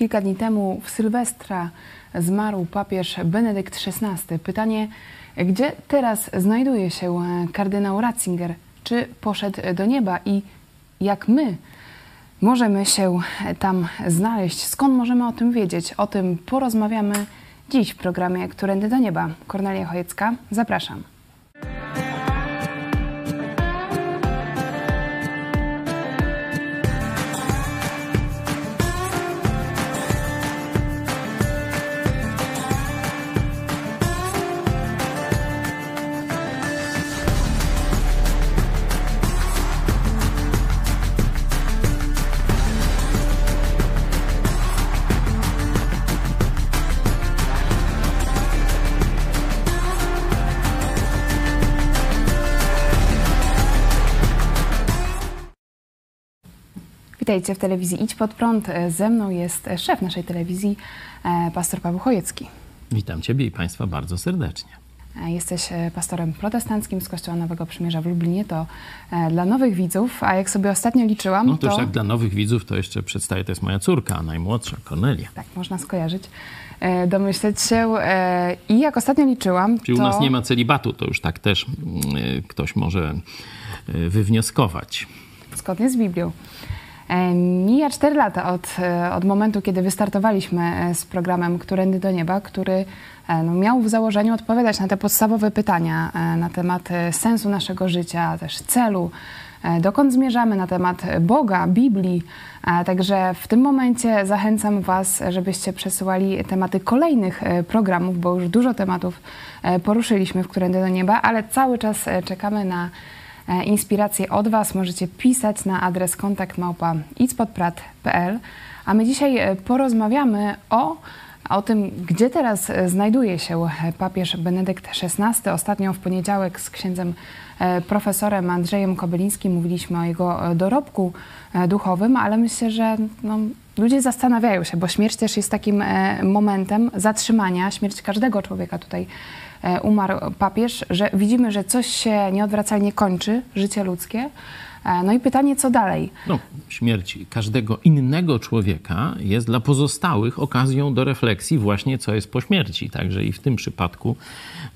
Kilka dni temu w Sylwestra zmarł papież Benedykt XVI. Pytanie, gdzie teraz znajduje się kardynał Ratzinger? Czy poszedł do nieba i jak my możemy się tam znaleźć? Skąd możemy o tym wiedzieć? O tym porozmawiamy dziś w programie Którędy do Nieba. Kornelia Chojecka, zapraszam. Witajcie w telewizji Idź Pod Prąd. Ze mną jest szef naszej telewizji, e, pastor Paweł Chojecki. Witam Ciebie i Państwa bardzo serdecznie. E, jesteś e, pastorem protestanckim z Kościoła Nowego Przymierza w Lublinie. To dla nowych widzów, a jak sobie ostatnio liczyłam, no to... już tak dla nowych widzów to jeszcze przedstawię, to jest moja córka, najmłodsza, Kornelia. Tak, można skojarzyć, domyśleć się. I jak ostatnio liczyłam, Czyli to... u nas nie ma celibatu, to już tak też mm, ktoś może wywnioskować. Zgodnie z Biblią. E, mija 4 lata od, e, od momentu, kiedy wystartowaliśmy e, z programem Którędy do Nieba, który no, miał w założeniu odpowiadać na te podstawowe pytania na temat sensu naszego życia, też celu, dokąd zmierzamy, na temat Boga, Biblii. Także w tym momencie zachęcam Was, żebyście przesyłali tematy kolejnych programów, bo już dużo tematów poruszyliśmy w Którędy do Nieba, ale cały czas czekamy na inspiracje od Was możecie pisać na adres kontakt małpa A my dzisiaj e, porozmawiamy o, o tym, gdzie teraz e, znajduje się papież Benedykt XVI. Ostatnio w poniedziałek z księdzem profesorem Andrzejem Kobylińskim mówiliśmy o jego dorobku duchowym, ale myślę, że no, ludzie zastanawiają się, bo śmierć też jest takim momentem zatrzymania, śmierć każdego człowieka tutaj E, umarł papież, że widzimy, że coś się nieodwracalnie kończy, życie ludzkie. E, no i pytanie, co dalej? No, śmierć każdego innego człowieka jest dla pozostałych okazją do refleksji właśnie, co jest po śmierci. Także i w tym przypadku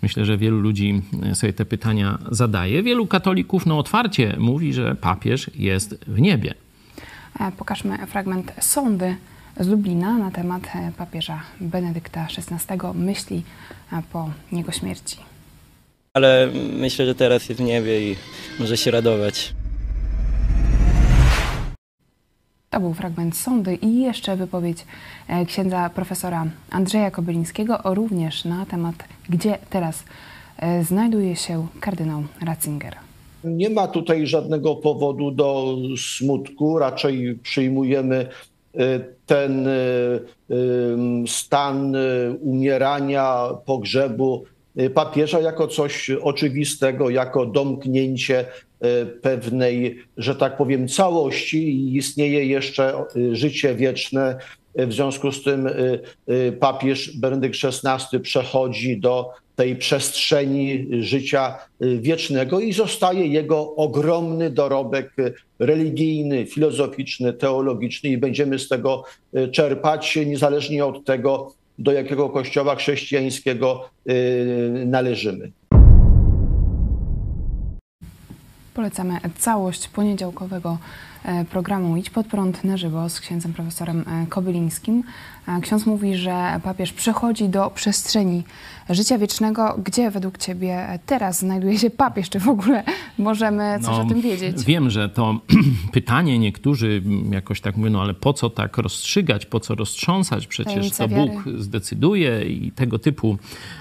myślę, że wielu ludzi sobie te pytania zadaje. Wielu katolików no, otwarcie mówi, że papież jest w niebie. E, pokażmy fragment sądy z Lublina na temat e, papieża Benedykta XVI, myśli e, po jego śmierci. Ale myślę, że teraz jest w niebie i może się radować. To był fragment sądy i jeszcze wypowiedź e, księdza profesora Andrzeja Kobylińskiego, również na temat, gdzie teraz znajduje się kardynał Ratzinger. Nie ma tutaj żadnego powodu do smutku, raczej przyjmujemy ten y, y, stan y, umierania, pogrzebu papieża jako coś oczywistego, jako domknięcie pewnej, że tak powiem, całości i istnieje jeszcze życie wieczne. W związku z tym papież Benedykt XVI przechodzi do tej przestrzeni życia y, wiecznego i zostaje jego ogromny dorobek religijny, filozoficzny, teologiczny i będziemy z tego y, czerpać niezależnie od tego, do jakiego kościoła chrześcijańskiego y, należymy. Polecamy całość poniedziałkowego programu Idź pod prąd na żywo z księdzem profesorem e, Kobylińskim. E, ksiądz mówi, że papież przechodzi do przestrzeni życia wiecznego. Gdzie według Ciebie teraz znajduje się papież? Czy w ogóle możemy coś no, o tym wiedzieć? Wiem, że to pytanie niektórzy jakoś tak mówią, no ale po co tak rozstrzygać, po co roztrząsać? Przecież to Bóg zdecyduje i tego typu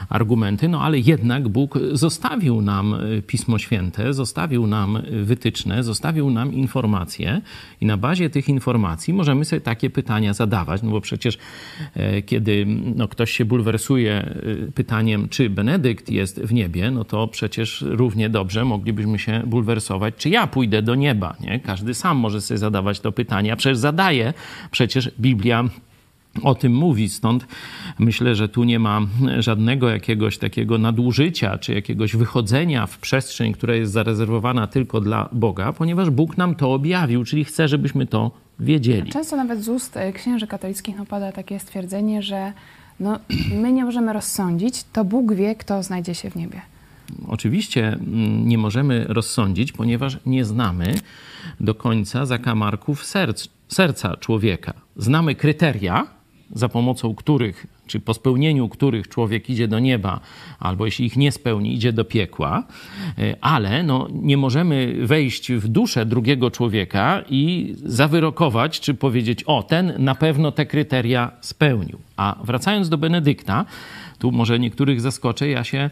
argumenty. No ale jednak Bóg zostawił nam Pismo Święte, zostawił nam wytyczne, zostawił nam informacje i na bazie tych informacji możemy sobie takie pytania zadawać, no bo przecież e, kiedy no, ktoś się bulwersuje e, pytaniem, czy Benedykt jest w niebie, no to przecież równie dobrze moglibyśmy się bulwersować, czy ja pójdę do nieba. Nie? Każdy sam może sobie zadawać to pytanie, a przecież zadaje, przecież Biblia o tym mówi. Stąd myślę, że tu nie ma żadnego jakiegoś takiego nadużycia czy jakiegoś wychodzenia w przestrzeń, która jest zarezerwowana tylko dla Boga, ponieważ Bóg nam to objawił, czyli chce, żebyśmy to wiedzieli. Często nawet z ust e, księży katolickich no, pada takie stwierdzenie, że no, my nie możemy rozsądzić, to Bóg wie, kto znajdzie się w niebie. Oczywiście mm, nie możemy rozsądzić, ponieważ nie znamy do końca zakamarków serc, serca człowieka. Znamy kryteria, za pomocą których, czy po spełnieniu których człowiek idzie do nieba, albo jeśli ich nie spełni, idzie do piekła, e, ale no, nie możemy wejść w duszę drugiego człowieka i zawyrokować, czy powiedzieć, o, ten na pewno te kryteria spełnił. A wracając do Benedykta, tu może niektórych zaskoczę, ja się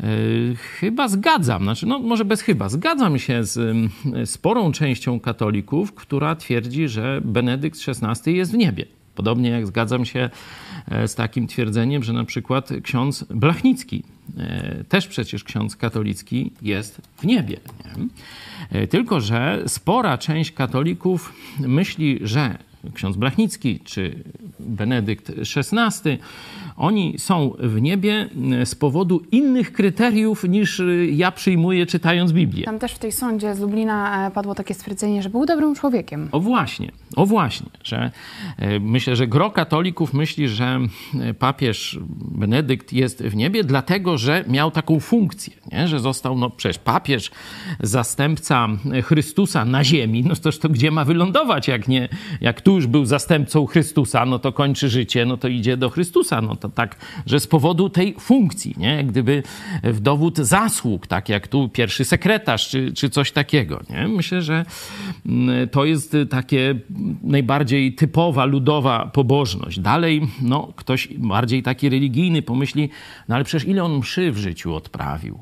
y, chyba zgadzam, znaczy, no może bez chyba, zgadzam się z sporą częścią katolików, która twierdzi, że Benedykt XVI jest w niebie. Podobnie jak zgadzam się e, z takim twierdzeniem, że na przykład ksiądz Blachnicki, e, też przecież ksiądz katolicki, jest w niebie. Nie? E, tylko, że spora część katolików myśli, że ksiądz Blachnicki czy Benedykt XVI oni są w niebie e, z powodu innych kryteriów niż e, ja przyjmuję czytając Biblię. Tam też w tej sądzie z Lublina e, padło takie stwierdzenie, że był dobrym człowiekiem. O właśnie, o właśnie, że myślę, że gro katolików myśli, że papież Benedykt jest w niebie, dlatego że miał taką funkcję, nie? że został no przecież papież, zastępca Chrystusa na ziemi, no toż to gdzie ma wylądować, jak nie, jak tu już był zastępcą Chrystusa, no to kończy życie, no to idzie do Chrystusa, no to tak, że z powodu tej funkcji, nie? Gdyby w dowód zasług, tak jak tu pierwszy sekretarz, czy, czy coś takiego, nie? Myślę, że mm, to jest takie najbardziej typowa, ludowa pobożność. Dalej, no, ktoś bardziej taki religijny pomyśli, no ale przecież ile on mszy w życiu odprawił?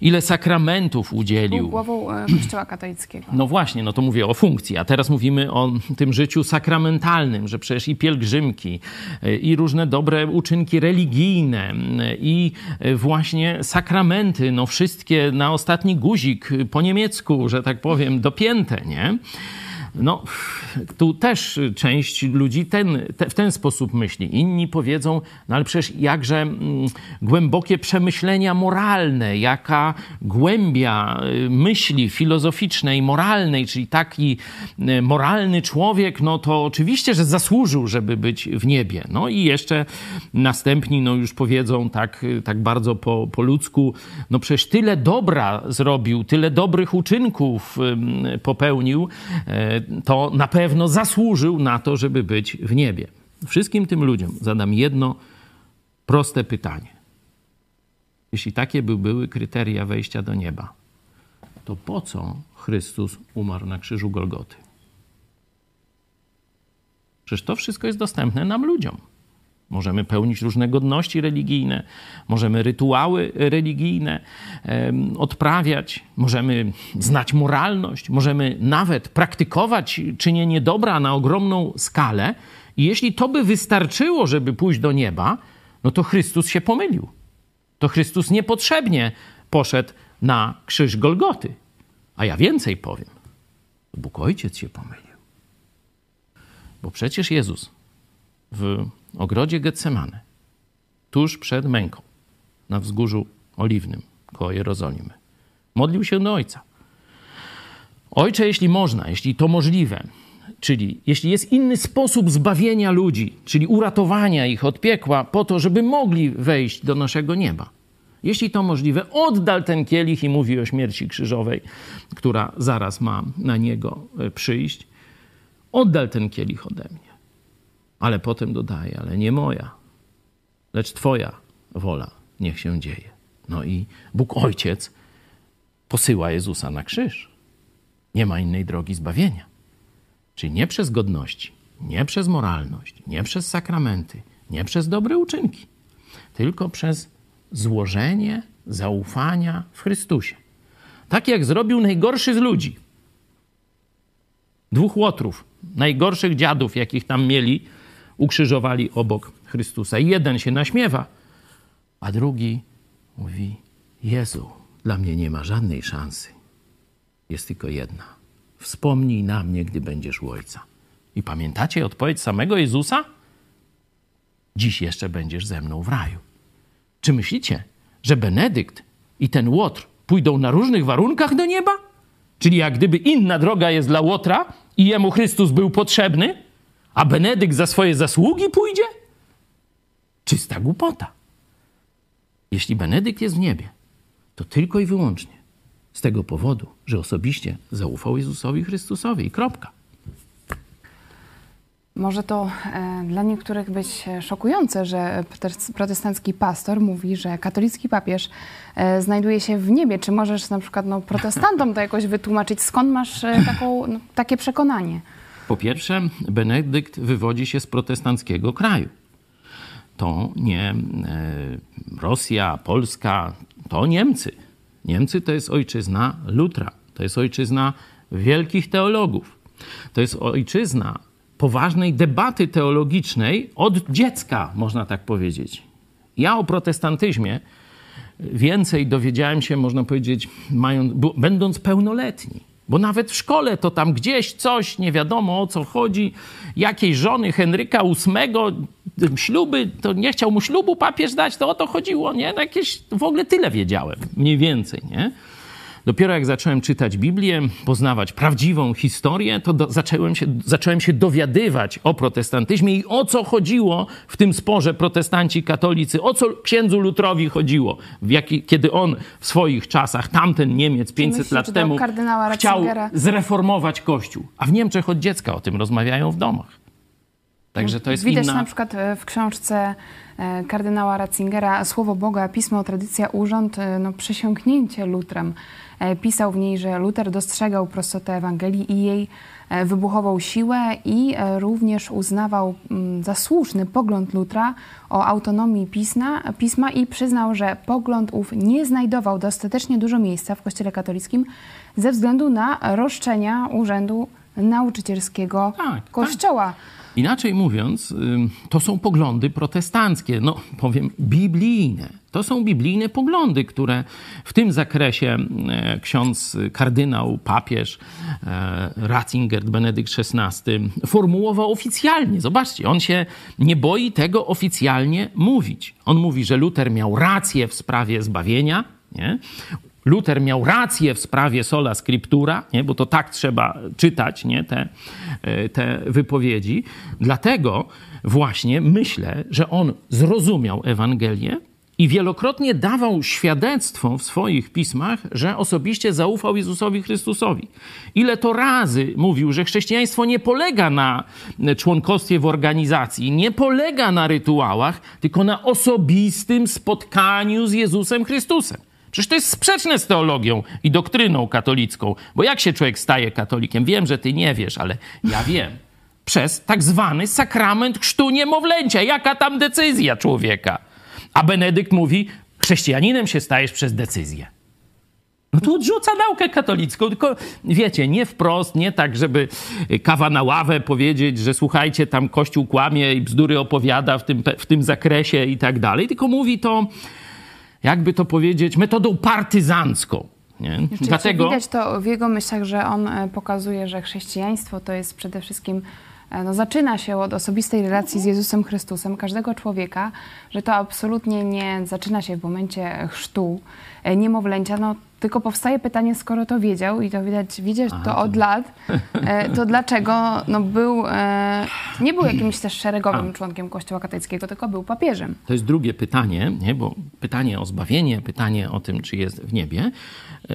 Ile sakramentów udzielił. Był głową e, Kościoła katolickiego. No właśnie, no to mówię o funkcji, a teraz mówimy o tym życiu sakramentalnym, że przecież i pielgrzymki, e, i różne dobre uczynki religijne, e, i właśnie sakramenty, no wszystkie na ostatni guzik po niemiecku, że tak powiem, dopięte, nie? No, tu też część ludzi ten, te, w ten sposób myśli. Inni powiedzą, no ale przecież jakże mm, głębokie przemyślenia moralne, jaka głębia y, myśli filozoficznej, moralnej, czyli taki y, moralny człowiek, no to oczywiście, że zasłużył, żeby być w niebie. No i jeszcze następni, no już powiedzą tak, y, tak bardzo po, po ludzku, no przecież tyle dobra zrobił, tyle dobrych uczynków popełnił, to na pewno zasłużył na to, żeby być w niebie. Wszystkim tym ludziom zadam jedno proste pytanie. Jeśli takie by były kryteria wejścia do nieba, to po co Chrystus umarł na krzyżu Golgoty? Przecież to wszystko jest dostępne nam ludziom. Możemy pełnić różne godności religijne, możemy rytuały religijne odprawiać, możemy znać moralność, możemy nawet praktykować czynienie dobra na ogromną skalę. I jeśli to by wystarczyło, żeby pójść do nieba, no to Chrystus się pomylił. To Chrystus niepotrzebnie poszedł na krzyż Golgoty. A ja więcej powiem. Bóg Ojciec się pomylił. Bo przecież Jezus w ogrodzie Getsemane, tuż przed męką, na wzgórzu oliwnym koło Jerozolimy. Modlił się do Ojca. Ojcze, jeśli można, jeśli to możliwe, czyli jeśli jest inny sposób zbawienia ludzi, czyli uratowania ich od piekła, po to, żeby mogli wejść do naszego nieba. Jeśli to możliwe, oddal ten kielich i mówi o śmierci krzyżowej, która zaraz ma na niego e, przyjść. Oddal ten kielich ode mnie ale potem dodaje, ale nie moja, lecz Twoja wola niech się dzieje. No i Bóg Ojciec posyła Jezusa na krzyż. Nie ma innej drogi zbawienia. Czyli nie przez godności, nie przez moralność, nie przez sakramenty, nie przez dobre uczynki, tylko przez złożenie zaufania w Chrystusie. Tak jak zrobił najgorszy z ludzi. Dwóch łotrów, najgorszych dziadów, jakich tam mieli, ukrzyżowali obok Chrystusa. I jeden się naśmiewa, a drugi mówi: Jezu, dla mnie nie ma żadnej szansy. Jest tylko jedna. Wspomnij na mnie, gdy będziesz u Ojca. I pamiętacie odpowiedź samego Jezusa? Dziś jeszcze będziesz ze mną w raju. Czy myślicie, że Benedykt i ten Łotr pójdą na różnych warunkach do nieba? Czyli jak gdyby inna droga jest dla Łotra, i jemu Chrystus był potrzebny, a Benedykt za swoje zasługi pójdzie? Czysta głupota. Jeśli Benedykt jest w niebie, to tylko i wyłącznie z tego powodu, że osobiście zaufał Jezusowi Chrystusowi i kropka. Może to e, dla niektórych być szokujące, że protestancki pastor mówi, że katolicki papież e, znajduje się w niebie. Czy możesz na przykład no, protestantom to jakoś wytłumaczyć? Skąd masz e, taką, no, takie przekonanie? Po pierwsze, Benedykt wywodzi się z protestanckiego kraju. To nie e, Rosja, Polska, to Niemcy. Niemcy to jest ojczyzna Lutra, to jest ojczyzna wielkich teologów. To jest ojczyzna poważnej debaty teologicznej od dziecka, można tak powiedzieć. Ja o protestantyzmie więcej dowiedziałem się, można powiedzieć, mając, będąc pełnoletni. Bo nawet w szkole to tam gdzieś coś, nie wiadomo o co chodzi, jakiej żony Henryka VIII, śluby, to nie chciał mu ślubu papież dać, to o to chodziło, nie? No jakieś, w ogóle tyle wiedziałem, mniej więcej, nie? Dopiero jak zacząłem czytać Biblię, poznawać prawdziwą historię, to do, zacząłem, się, zacząłem się dowiadywać o protestantyzmie i o co chodziło w tym sporze protestanci katolicy, o co księdzu Lutrowi chodziło, jaki, kiedy on w swoich czasach, tamten Niemiec 500 Myślisz, lat temu chciał zreformować Kościół. A w Niemczech od dziecka o tym rozmawiają w domach. Także to jest Widać inna... na przykład e, w książce e, kardynała Ratzingera Słowo Boga, Pismo, Tradycja, Urząd, e, no, przesiąknięcie Lutrem. Pisał w niej, że Luther dostrzegał prostotę Ewangelii i jej wybuchową siłę i również uznawał mm, za słuszny pogląd Lutra o autonomii pisma, pisma i przyznał, że pogląd ów nie znajdował dostatecznie dużo miejsca w Kościele katolickim ze względu na roszczenia Urzędu Nauczycielskiego tak, tak. Kościoła. Tak. Inaczej mówiąc, to są poglądy protestanckie, no powiem biblijne. To są biblijne poglądy, które w tym zakresie e, ksiądz kardynał, papież e, Ratzinger, Benedykt XVI formułował oficjalnie. Zobaczcie, on się nie boi tego oficjalnie mówić. On mówi, że Luter miał rację w sprawie zbawienia, nie? Luther miał rację w sprawie sola scriptura, nie? bo to tak trzeba czytać nie? Te, e, te wypowiedzi. Dlatego właśnie myślę, że on zrozumiał Ewangelię i wielokrotnie dawał świadectwo w swoich pismach, że osobiście zaufał Jezusowi Chrystusowi. Ile to razy mówił, że chrześcijaństwo nie polega na członkostwie w organizacji, nie polega na rytuałach, tylko na osobistym spotkaniu z Jezusem Chrystusem. Przecież to jest sprzeczne z teologią i doktryną katolicką. Bo jak się człowiek staje katolikiem? Wiem, że ty nie wiesz, ale ja wiem. Przez tak zwany sakrament chrztu niemowlęcia. Jaka tam decyzja człowieka? A Benedykt mówi, chrześcijaninem się stajesz przez decyzję. No to odrzuca naukę katolicką, tylko wiecie, nie wprost, nie tak, żeby kawa na ławę powiedzieć, że słuchajcie, tam Kościół kłamie i bzdury opowiada w tym, w tym zakresie i tak dalej, tylko mówi to jakby to powiedzieć, metodą partyzancką. Nie? Dlatego widać to w jego myślach, że on e, pokazuje, że chrześcijaństwo to jest przede wszystkim e, no, zaczyna się od osobistej relacji z Jezusem Chrystusem każdego człowieka, że to absolutnie nie zaczyna się w momencie chrztu, e, niemowlęcia. No, tylko powstaje pytanie, skoro to wiedział i to widać, widzieć to od lat, e, to dlaczego no, był, e, nie był jakimś też szeregowym A. członkiem Kościoła katolickiego, tylko był papieżem? To jest drugie pytanie, nie? bo pytanie o zbawienie, pytanie o tym, czy jest w niebie,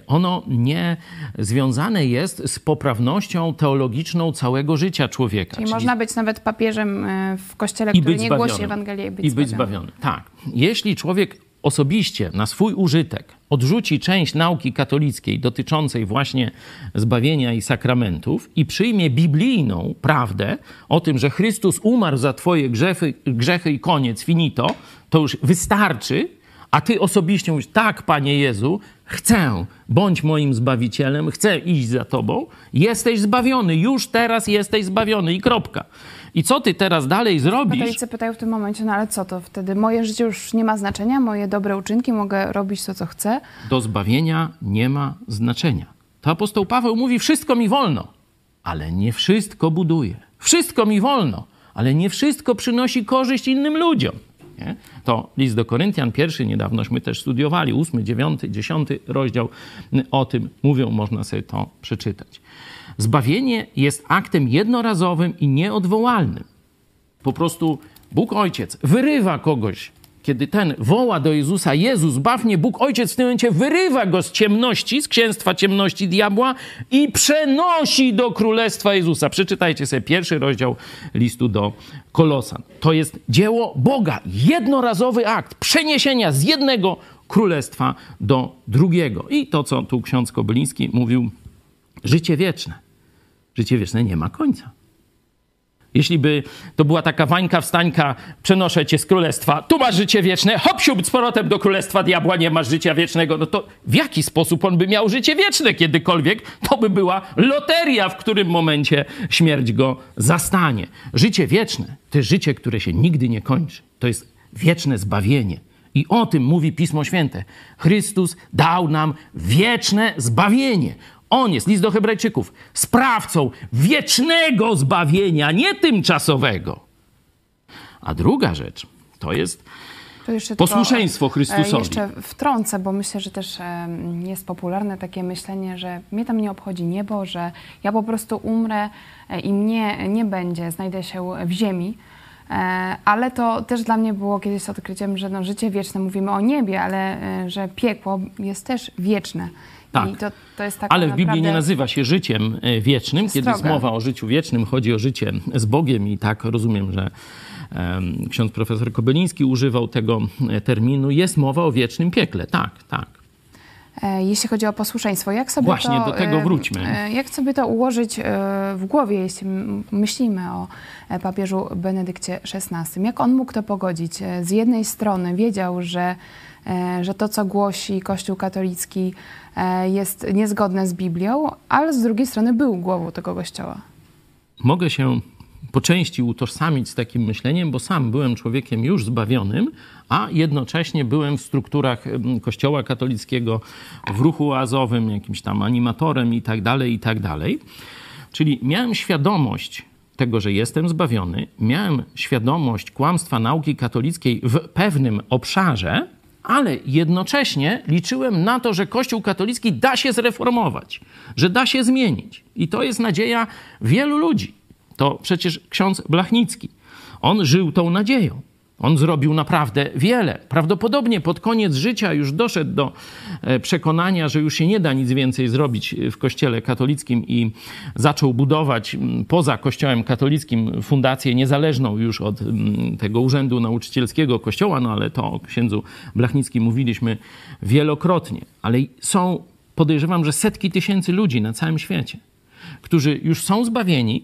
ono nie związane jest z poprawnością teologiczną całego życia człowieka. Czyli, Czyli można być nawet papieżem e, w kościele, który nie głosi Ewangelii i być, i być zbawiony. zbawiony. Tak. Jeśli człowiek osobiście na swój użytek odrzuci część nauki katolickiej dotyczącej właśnie zbawienia i sakramentów i przyjmie biblijną prawdę o tym, że Chrystus umarł za Twoje grzechy, grzechy i koniec, finito, to już wystarczy, a Ty osobiście mówisz, tak, Panie Jezu, chcę, bądź moim Zbawicielem, chcę iść za Tobą, jesteś zbawiony, już teraz jesteś zbawiony i kropka. I co ty teraz dalej zrobisz? Katolicy pytają w tym momencie, no ale co to wtedy? Moje życie już nie ma znaczenia, moje dobre uczynki, mogę robić to, co chcę? Do zbawienia nie ma znaczenia. To apostoł Paweł mówi, wszystko mi wolno, ale nie wszystko buduje. Wszystko mi wolno, ale nie wszystko przynosi korzyść innym ludziom. Nie? To list do Koryntian, pierwszy, niedawnośmy też studiowali, ósmy, dziewiąty, dziesiąty rozdział o tym mówią, można sobie to przeczytać. Zbawienie jest aktem jednorazowym i nieodwołalnym. Po prostu Bóg Ojciec wyrywa kogoś kiedy ten woła do Jezusa, Jezus, baw mnie, Bóg Ojciec w tym momencie wyrywa go z ciemności, z księstwa ciemności diabła i przenosi do Królestwa Jezusa. Przeczytajcie sobie pierwszy rozdział listu do Kolosan. To jest dzieło Boga, jednorazowy akt przeniesienia z jednego królestwa do drugiego. I to, co tu ksiądz Kobyliński mówił, życie wieczne. Życie wieczne nie ma końca. Jeśli by to była taka wańka wstańka, przenoszę cię z królestwa, tu masz życie wieczne, hop siup, z powrotem do królestwa diabła, nie masz życia wiecznego, no to w jaki sposób on by miał życie wieczne kiedykolwiek? To by była loteria, w którym momencie śmierć go zastanie. Życie wieczne to jest życie, które się nigdy nie kończy. To jest wieczne zbawienie. I o tym mówi Pismo Święte. Chrystus dał nam wieczne zbawienie. On jest, list do Hebrajczyków, sprawcą wiecznego zbawienia, nie tymczasowego. A druga rzecz to jest posłuszeństwo tylko, Chrystusowi. Jeszcze wtrącę, bo myślę, że też jest popularne takie myślenie, że mnie tam nie obchodzi niebo, że ja po prostu umrę e, i mnie nie będzie, znajdę się w ziemi. E, ale to też dla mnie było kiedyś odkryciem, że no, życie wieczne, mówimy o niebie, ale e, że piekło jest też wieczne. Tak. To, to Ale w Biblii nie nazywa się życiem e, wiecznym. Kiedy jest mowa o życiu wiecznym, chodzi o życie z Bogiem i tak rozumiem, że ksiądz profesor Kobyliński używał tego e, terminu. Jest mowa o wiecznym piekle. Tak, tak. E, jeśli chodzi o posłuszeństwo, jak sobie Właśnie to, do tego wróćmy. Jak sobie to ułożyć w głowie, jeśli myślimy o papieżu Benedykcie XVI? Jak on mógł to pogodzić? Z jednej strony wiedział, że, że to, co głosi Kościół katolicki, E, jest niezgodne z Biblią, ale z drugiej strony był głową tego kościoła. Mogę się po części utożsamić z takim myśleniem, bo sam byłem człowiekiem już zbawionym, a jednocześnie byłem w strukturach Kościoła katolickiego, w ruchu oazowym, jakimś tam animatorem i tak dalej, i tak dalej. Czyli miałem świadomość tego, że jestem zbawiony, miałem świadomość kłamstwa nauki katolickiej w pewnym obszarze, ale jednocześnie liczyłem na to, że Kościół katolicki da się zreformować, że da się zmienić. I to jest nadzieja wielu ludzi. To przecież ksiądz Blachnicki. On żył tą nadzieją. On zrobił naprawdę wiele. Prawdopodobnie pod koniec życia już doszedł do e, przekonania, że już się nie da nic więcej zrobić w Kościele katolickim i zaczął budować poza Kościołem katolickim fundację niezależną już od tego urzędu nauczycielskiego Kościoła, no ale to o księdzu Blachnickim mówiliśmy wielokrotnie. Ale są, podejrzewam, że setki tysięcy ludzi na całym świecie, którzy już są zbawieni,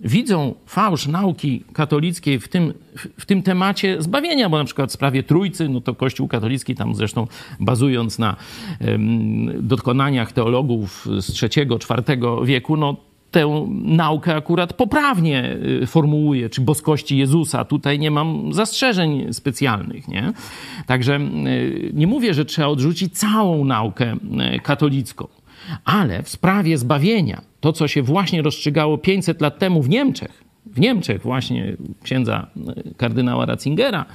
widzą fałsz nauki katolickiej w tym, w tym temacie zbawienia, bo na przykład w sprawie Trójcy, no to Kościół katolicki tam zresztą bazując na um, dokonaniach teologów z III, IV wieku, no tę naukę akurat poprawnie y, formułuje, czy boskości Jezusa. Tutaj nie mam zastrzeżeń specjalnych. Nie? Także y, nie mówię, że trzeba odrzucić całą naukę y, katolicką. Ale w sprawie zbawienia, to co się właśnie rozstrzygało 500 lat temu w Niemczech, w Niemczech właśnie księdza kardynała Ratzingera,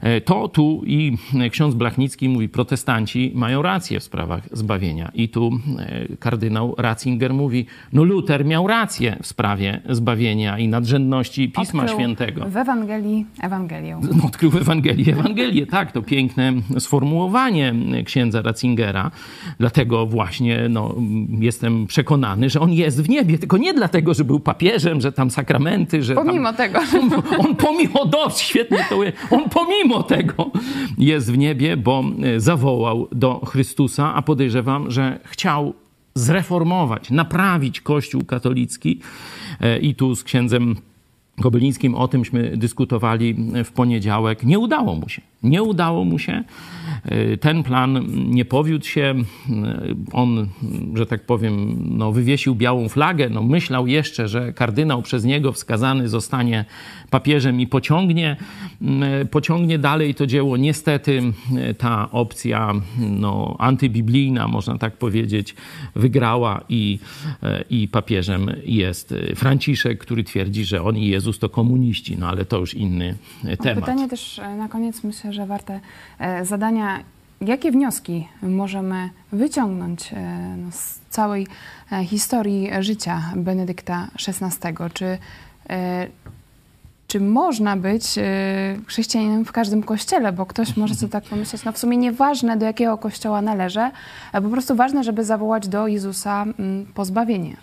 E, to tu i ksiądz Blachnicki mówi, protestanci mają rację w sprawach zbawienia. I tu e, kardynał Ratzinger mówi, no Luter miał rację w sprawie zbawienia i nadrzędności Pisma odkrył Świętego. w Ewangelii Ewangelię. No, odkrył w Ewangelii Ewangelię, tak, to piękne sformułowanie księdza Ratzingera. Dlatego właśnie no, jestem przekonany, że on jest w niebie, tylko nie dlatego, że był papieżem, że tam sakramenty, że Pomimo tam, tego. On, on pomimo, do, świetnie to on pomimo mimo tego jest w niebie, bo e, zawołał do Chrystusa, a podejrzewam, że chciał zreformować, naprawić Kościół katolicki. E, I tu z księdzem Kobylińskim o tymśmy dyskutowali w poniedziałek. Nie udało mu się. Nie udało mu się. E, ten plan nie powiódł się. On, że tak powiem, no, wywiesił białą flagę. No, myślał jeszcze, że kardynał przez niego wskazany zostanie papieżem i pociągnie, mm, pociągnie dalej to dzieło. Niestety ta opcja no, antybiblijna, można tak powiedzieć, wygrała i, i papieżem jest Franciszek, który twierdzi, że on i Jezus to komuniści, no ale to już inny temat. Pytanie też na koniec myślę, że warte e, zadania jakie wnioski możemy wyciągnąć no, z całej historii życia Benedykta XVI? Czy czy można być chrześcijaninem w każdym kościele, bo ktoś może sobie tak pomyśleć, no w sumie nieważne do jakiego kościoła należę, po prostu ważne, żeby zawołać do Jezusa mm, pozbawienie.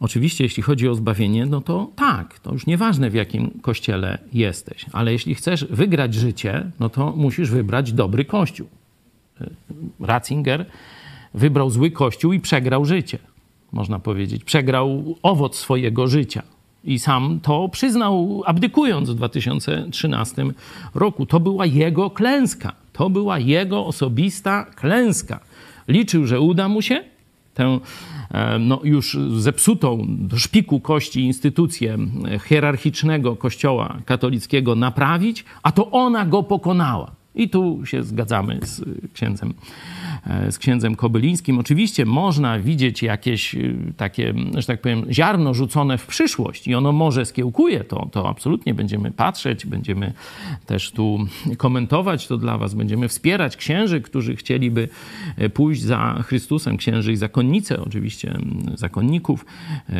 Oczywiście, jeśli chodzi o zbawienie, no to tak, to już nieważne w jakim kościele jesteś, ale jeśli chcesz wygrać życie, no to musisz wybrać dobry kościół. Y, Ratzinger wybrał zły kościół i przegrał życie, można powiedzieć. Przegrał owoc swojego życia. I sam to przyznał, abdykując w 2013 roku. To była jego klęska. To była jego osobista klęska. Liczył, że uda mu się tę no, już zepsutą do szpiku kości instytucję hierarchicznego kościoła katolickiego naprawić, a to ona go pokonała. I tu się zgadzamy z księdzem E, z księdzem Kobylińskim. Oczywiście można widzieć jakieś e, takie, że tak powiem, ziarno rzucone w przyszłość i ono może skiełkuje to, to absolutnie będziemy patrzeć, będziemy też tu komentować to dla was, będziemy wspierać księży, którzy chcieliby e, pójść za Chrystusem, księży i zakonnice, oczywiście zakonników.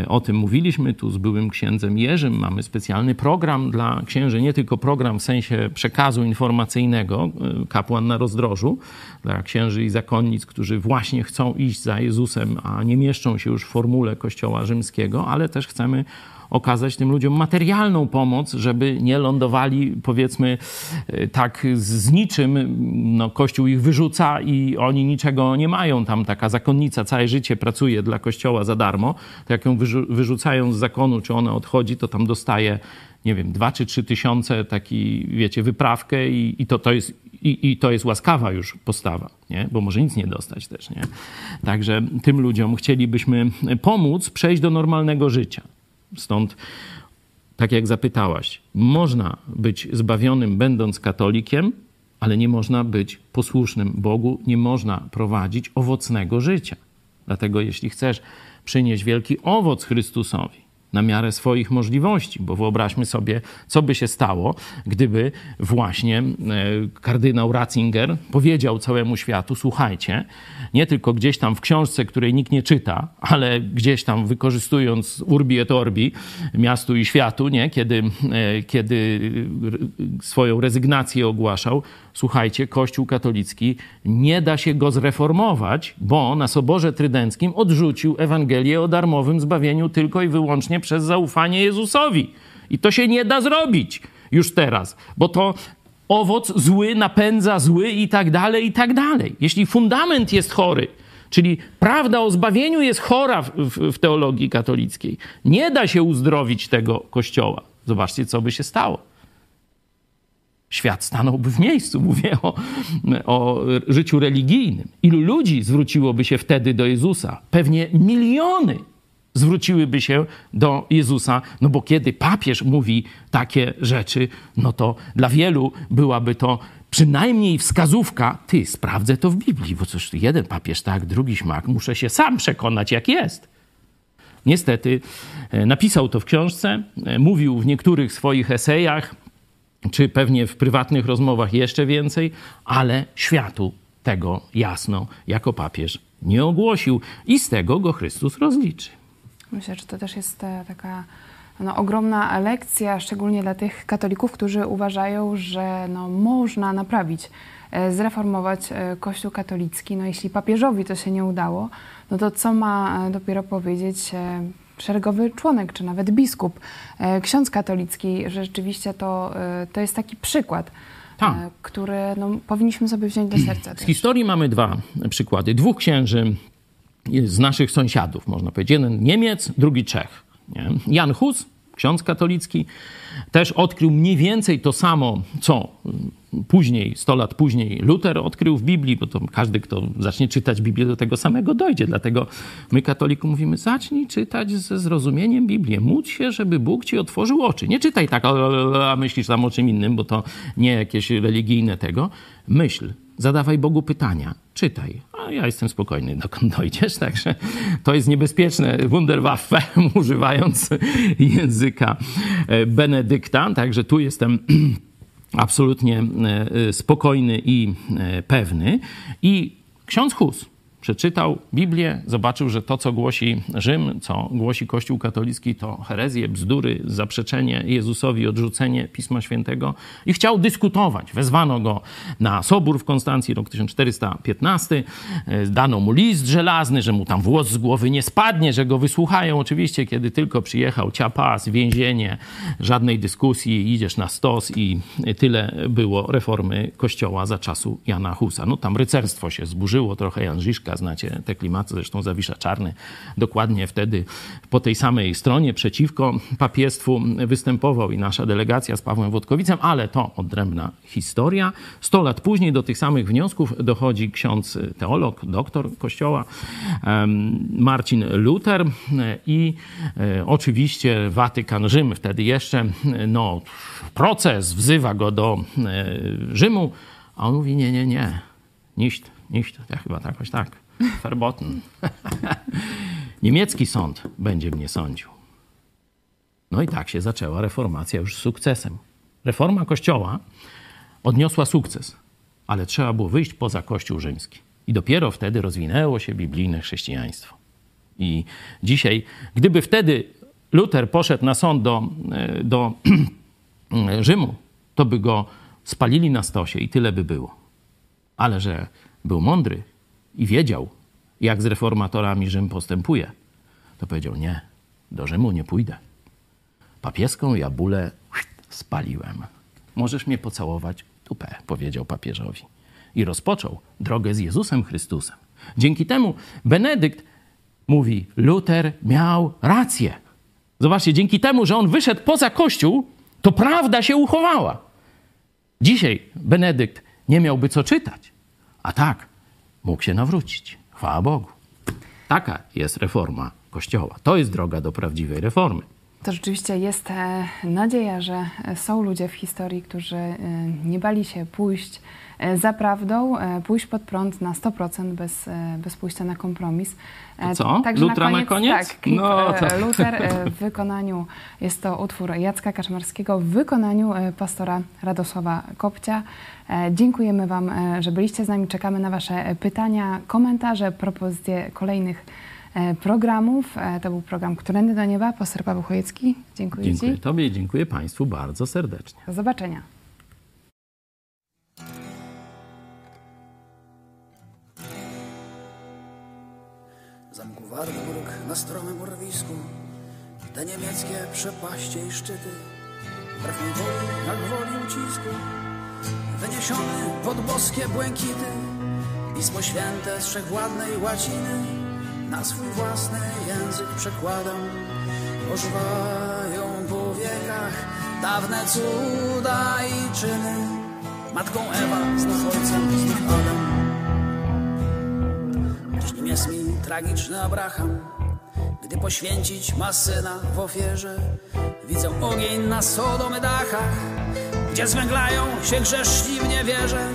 O tym mówiliśmy tu z byłym księdzem Jerzym. Mamy specjalny program dla księży, nie tylko program w sensie przekazu informacyjnego, kapłan na rozdrożu, dla księży i zakonnic, którzy właśnie chcą iść za Jezusem, a nie mieszczą się już w formule Kościoła Rzymskiego, ale też chcemy okazać tym ludziom materialną pomoc, żeby nie lądowali, powiedzmy, e, tak z niczym. No, Kościół ich wyrzuca i oni niczego nie mają. Tam taka zakonnica całe życie pracuje dla Kościoła za darmo. To jak ją wyrzucają z zakonu, czy ona odchodzi, to tam dostaje nie wiem, dwa czy trzy tysiące, taki, wiecie, wyprawkę i, i to, to jest i, I, to jest łaskawa już postawa, nie? bo może nic nie dostać też. Nie? Także tym ludziom chcielibyśmy pomóc przejść do normalnego życia. Stąd, tak jak zapytałaś, można być zbawionym, będąc katolikiem, ale nie można być posłusznym Bogu, nie można prowadzić owocnego życia. Dlatego, jeśli chcesz przynieść wielki owoc Chrystusowi, na miarę swoich możliwości, bo wyobraźmy sobie, co by się stało, gdyby właśnie e, kardynał Ratzinger powiedział całemu światu: Słuchajcie, nie tylko gdzieś tam w książce, której nikt nie czyta, ale gdzieś tam wykorzystując urbi et orbi, miastu i światu, nie? Kiedy, e, kiedy swoją rezygnację ogłaszał, słuchajcie, Kościół katolicki nie da się go zreformować, bo na Soborze Trydenckim odrzucił Ewangelię o darmowym zbawieniu tylko i wyłącznie przez zaufanie Jezusowi. I to się nie da zrobić już teraz, bo to owoc zły napędza zły i tak dalej, i tak dalej. Jeśli fundament jest chory, czyli prawda o zbawieniu jest chora w, w, w teologii katolickiej, nie da się uzdrowić tego kościoła. Zobaczcie, co by się stało świat stanąłby w miejscu. Mówię o, o życiu religijnym. Ilu ludzi zwróciłoby się wtedy do Jezusa? Pewnie miliony zwróciłyby się do Jezusa, no bo kiedy papież mówi takie rzeczy, no to dla wielu byłaby to przynajmniej wskazówka, ty, sprawdzę to w Biblii, bo cóż, jeden papież tak, drugi śmak, muszę się sam przekonać, jak jest. Niestety e, napisał to w książce, e, mówił w niektórych swoich esejach, czy pewnie w prywatnych rozmowach jeszcze więcej, ale światu tego jasno jako papież nie ogłosił i z tego go Chrystus rozliczy. Myślę, że to też jest e, taka no, ogromna lekcja, szczególnie dla tych katolików, którzy uważają, że no, można naprawić, e, zreformować e, Kościół katolicki. No, jeśli papieżowi to się nie udało, no to co ma dopiero powiedzieć szeregowy członek, czy nawet biskup, ksiądz katolicki, że rzeczywiście to, to jest taki przykład. Tak. który no, powinniśmy sobie wziąć do serca. Z też. historii mamy dwa przykłady. Dwóch księży z naszych sąsiadów, można powiedzieć. Jeden Niemiec, drugi Czech. Nie? Jan Hus, ksiądz katolicki, też odkrył mniej więcej to samo, co później, 100 lat później Luter odkrył w Biblii, bo to każdy, kto zacznie czytać Biblię, do tego samego dojdzie. Dlatego my, katoliku, mówimy, zacznij czytać ze zrozumieniem Biblię. Módl się, żeby Bóg ci otworzył oczy. Nie czytaj tak, a myślisz tam o czym innym, bo to nie jakieś religijne tego. Myśl, zadawaj Bogu pytania, czytaj. A ja jestem spokojny, dokąd dojdziesz. Także to jest niebezpieczne Wunderwaffe, używając języka Benedykta. Także tu jestem absolutnie spokojny i pewny. I ksiądz Hus przeczytał Biblię, zobaczył, że to, co głosi Rzym, co głosi Kościół katolicki, to herezje, bzdury, zaprzeczenie Jezusowi, odrzucenie Pisma Świętego i chciał dyskutować. Wezwano go na Sobór w Konstancji, rok 1415. Dano mu list żelazny, że mu tam włos z głowy nie spadnie, że go wysłuchają. Oczywiście, kiedy tylko przyjechał ciapas, więzienie, żadnej dyskusji, idziesz na stos i tyle było reformy Kościoła za czasu Jana Husa. No tam rycerstwo się zburzyło, trochę Jan Żyszka znacie te klimaty, zresztą Zawisza Czarny dokładnie wtedy po tej samej stronie. Przeciwko papiestwu występował i nasza delegacja z Pawłem Wodkowicem, ale to odrębna historia. Sto lat później do tych samych wniosków dochodzi ksiądz teolog, doktor kościoła Marcin Luther i e, oczywiście Watykan, Rzym. Wtedy jeszcze, no proces wzywa go do e, Rzymu, a on mówi nie, nie, nie, nicht, nicht, ja chyba tak, jakoś tak. Verboten. Niemiecki sąd będzie mnie sądził. No i tak się zaczęła reformacja już z sukcesem. Reforma Kościoła odniosła sukces, ale trzeba było wyjść poza Kościół rzymski. I dopiero wtedy rozwinęło się biblijne chrześcijaństwo. I dzisiaj, gdyby wtedy Luther poszedł na sąd do, do Rzymu, to by go spalili na stosie i tyle by było. Ale że był mądry i wiedział, jak z reformatorami Rzym postępuje, to powiedział: Nie, do Rzymu nie pójdę. Papieską jabulę spaliłem. Możesz mnie pocałować tupę, powiedział papieżowi. I rozpoczął drogę z Jezusem Chrystusem. Dzięki temu Benedykt mówi: Luter miał rację. Zobaczcie, dzięki temu, że on wyszedł poza kościół, to prawda się uchowała. Dzisiaj Benedykt nie miałby co czytać. A tak, mógł się nawrócić. Chwała Bogu. Taka jest reforma Kościoła. To jest droga do prawdziwej reformy. To rzeczywiście jest e, nadzieja, że są ludzie w historii, którzy e, nie bali się pójść e, za prawdą, pójść pod prąd na 100% bez, bez pójścia na kompromis. To co? Także Lutra na koniec? Na koniec? Tak, no, to... Luther w wykonaniu, jest to utwór Jacka Kaczmarskiego w wykonaniu pastora Radosława Kopcia. Dziękujemy Wam, że byliście z nami. Czekamy na Wasze pytania, komentarze, propozycje kolejnych E, programów. E, to był program Którędy do Nieba. Pastor Paweł Chojecki, dziękuję, dziękuję Ci. Tobie i dziękuję Państwu bardzo serdecznie. Do zobaczenia. Zamku Wartburg na stromym urwisku Te niemieckie przepaście i szczyty Wbrew mej woli, jak woli ucisku Wyniesiony pod boskie błękity Pismo święte z wszechwładnej łaciny na swój własny język przekładam. Ożywają po wiekach dawne cuda i czyny. Matką Ewa, znów ojcem, znów Adam. Dziś nim jest mi tragiczny Abraham, gdy poświęcić ma syna w ofierze. Widzę ogień na Sodomy dachach, gdzie zwęglają się grzeszni w niewierze.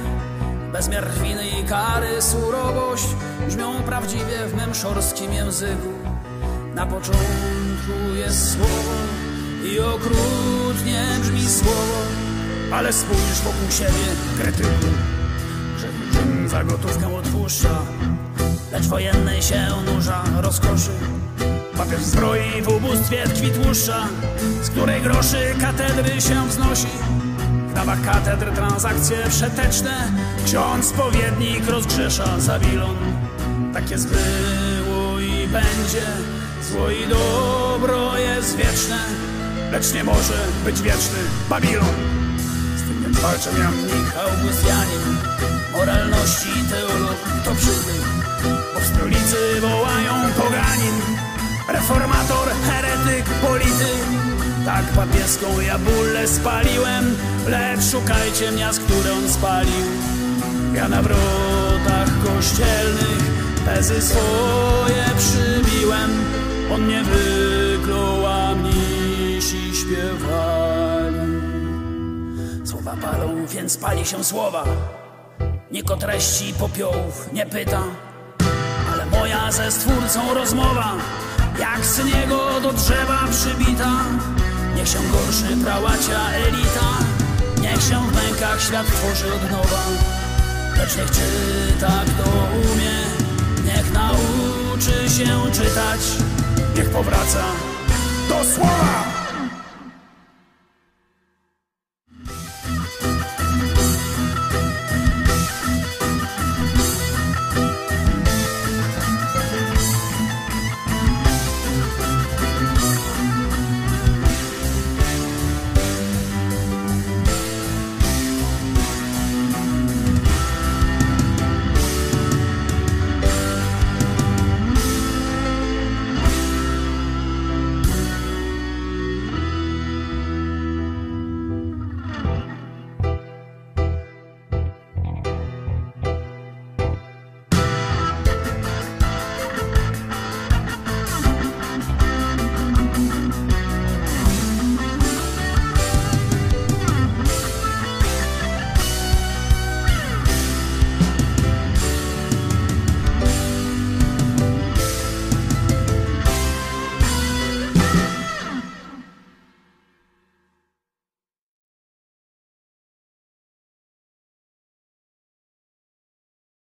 Bezmiar winy i kary, surowość brzmią prawdziwie w mym szorskim języku. Na początku jest słowo i okrutnie brzmi słowo, ale spójrz wokół siebie, kretynu, że Rzym za gotówkę odpuszcza, lecz wojennej się nurza rozkoszy. Papież zbroi w ubóstwie tkwi tłuszcza, z której groszy katedry się wznosi. Prawach katedr transakcje przeteczne Ksiądz spowiednik rozgrzesza Zabilon. Tak jest było i będzie Zło i dobro jest wieczne Lecz nie może być wieczny Babilon. Z tym więc walczę ja mnich Augustianin Moralności teolog to przybył Bo w stolicy wołają poganin Reformator, heretyk, polityk. Tak papieską jabulę spaliłem Lecz szukajcie miast, które on spalił Ja na wrotach kościelnych Pezy swoje przybiłem. On nie wyklął, a mnisi śpiewali. Słowa palą, więc pali się słowa. Nikt o treści popiołów nie pyta Ale moja ze Stwórcą rozmowa Jak z niego do drzewa przybita Niech się gorszy prałacia elita. Niech się w mękach świat tworzy od nowa. Lecz niech czyta kto umie Niech nauczy się czytać. Niech powraca do słowa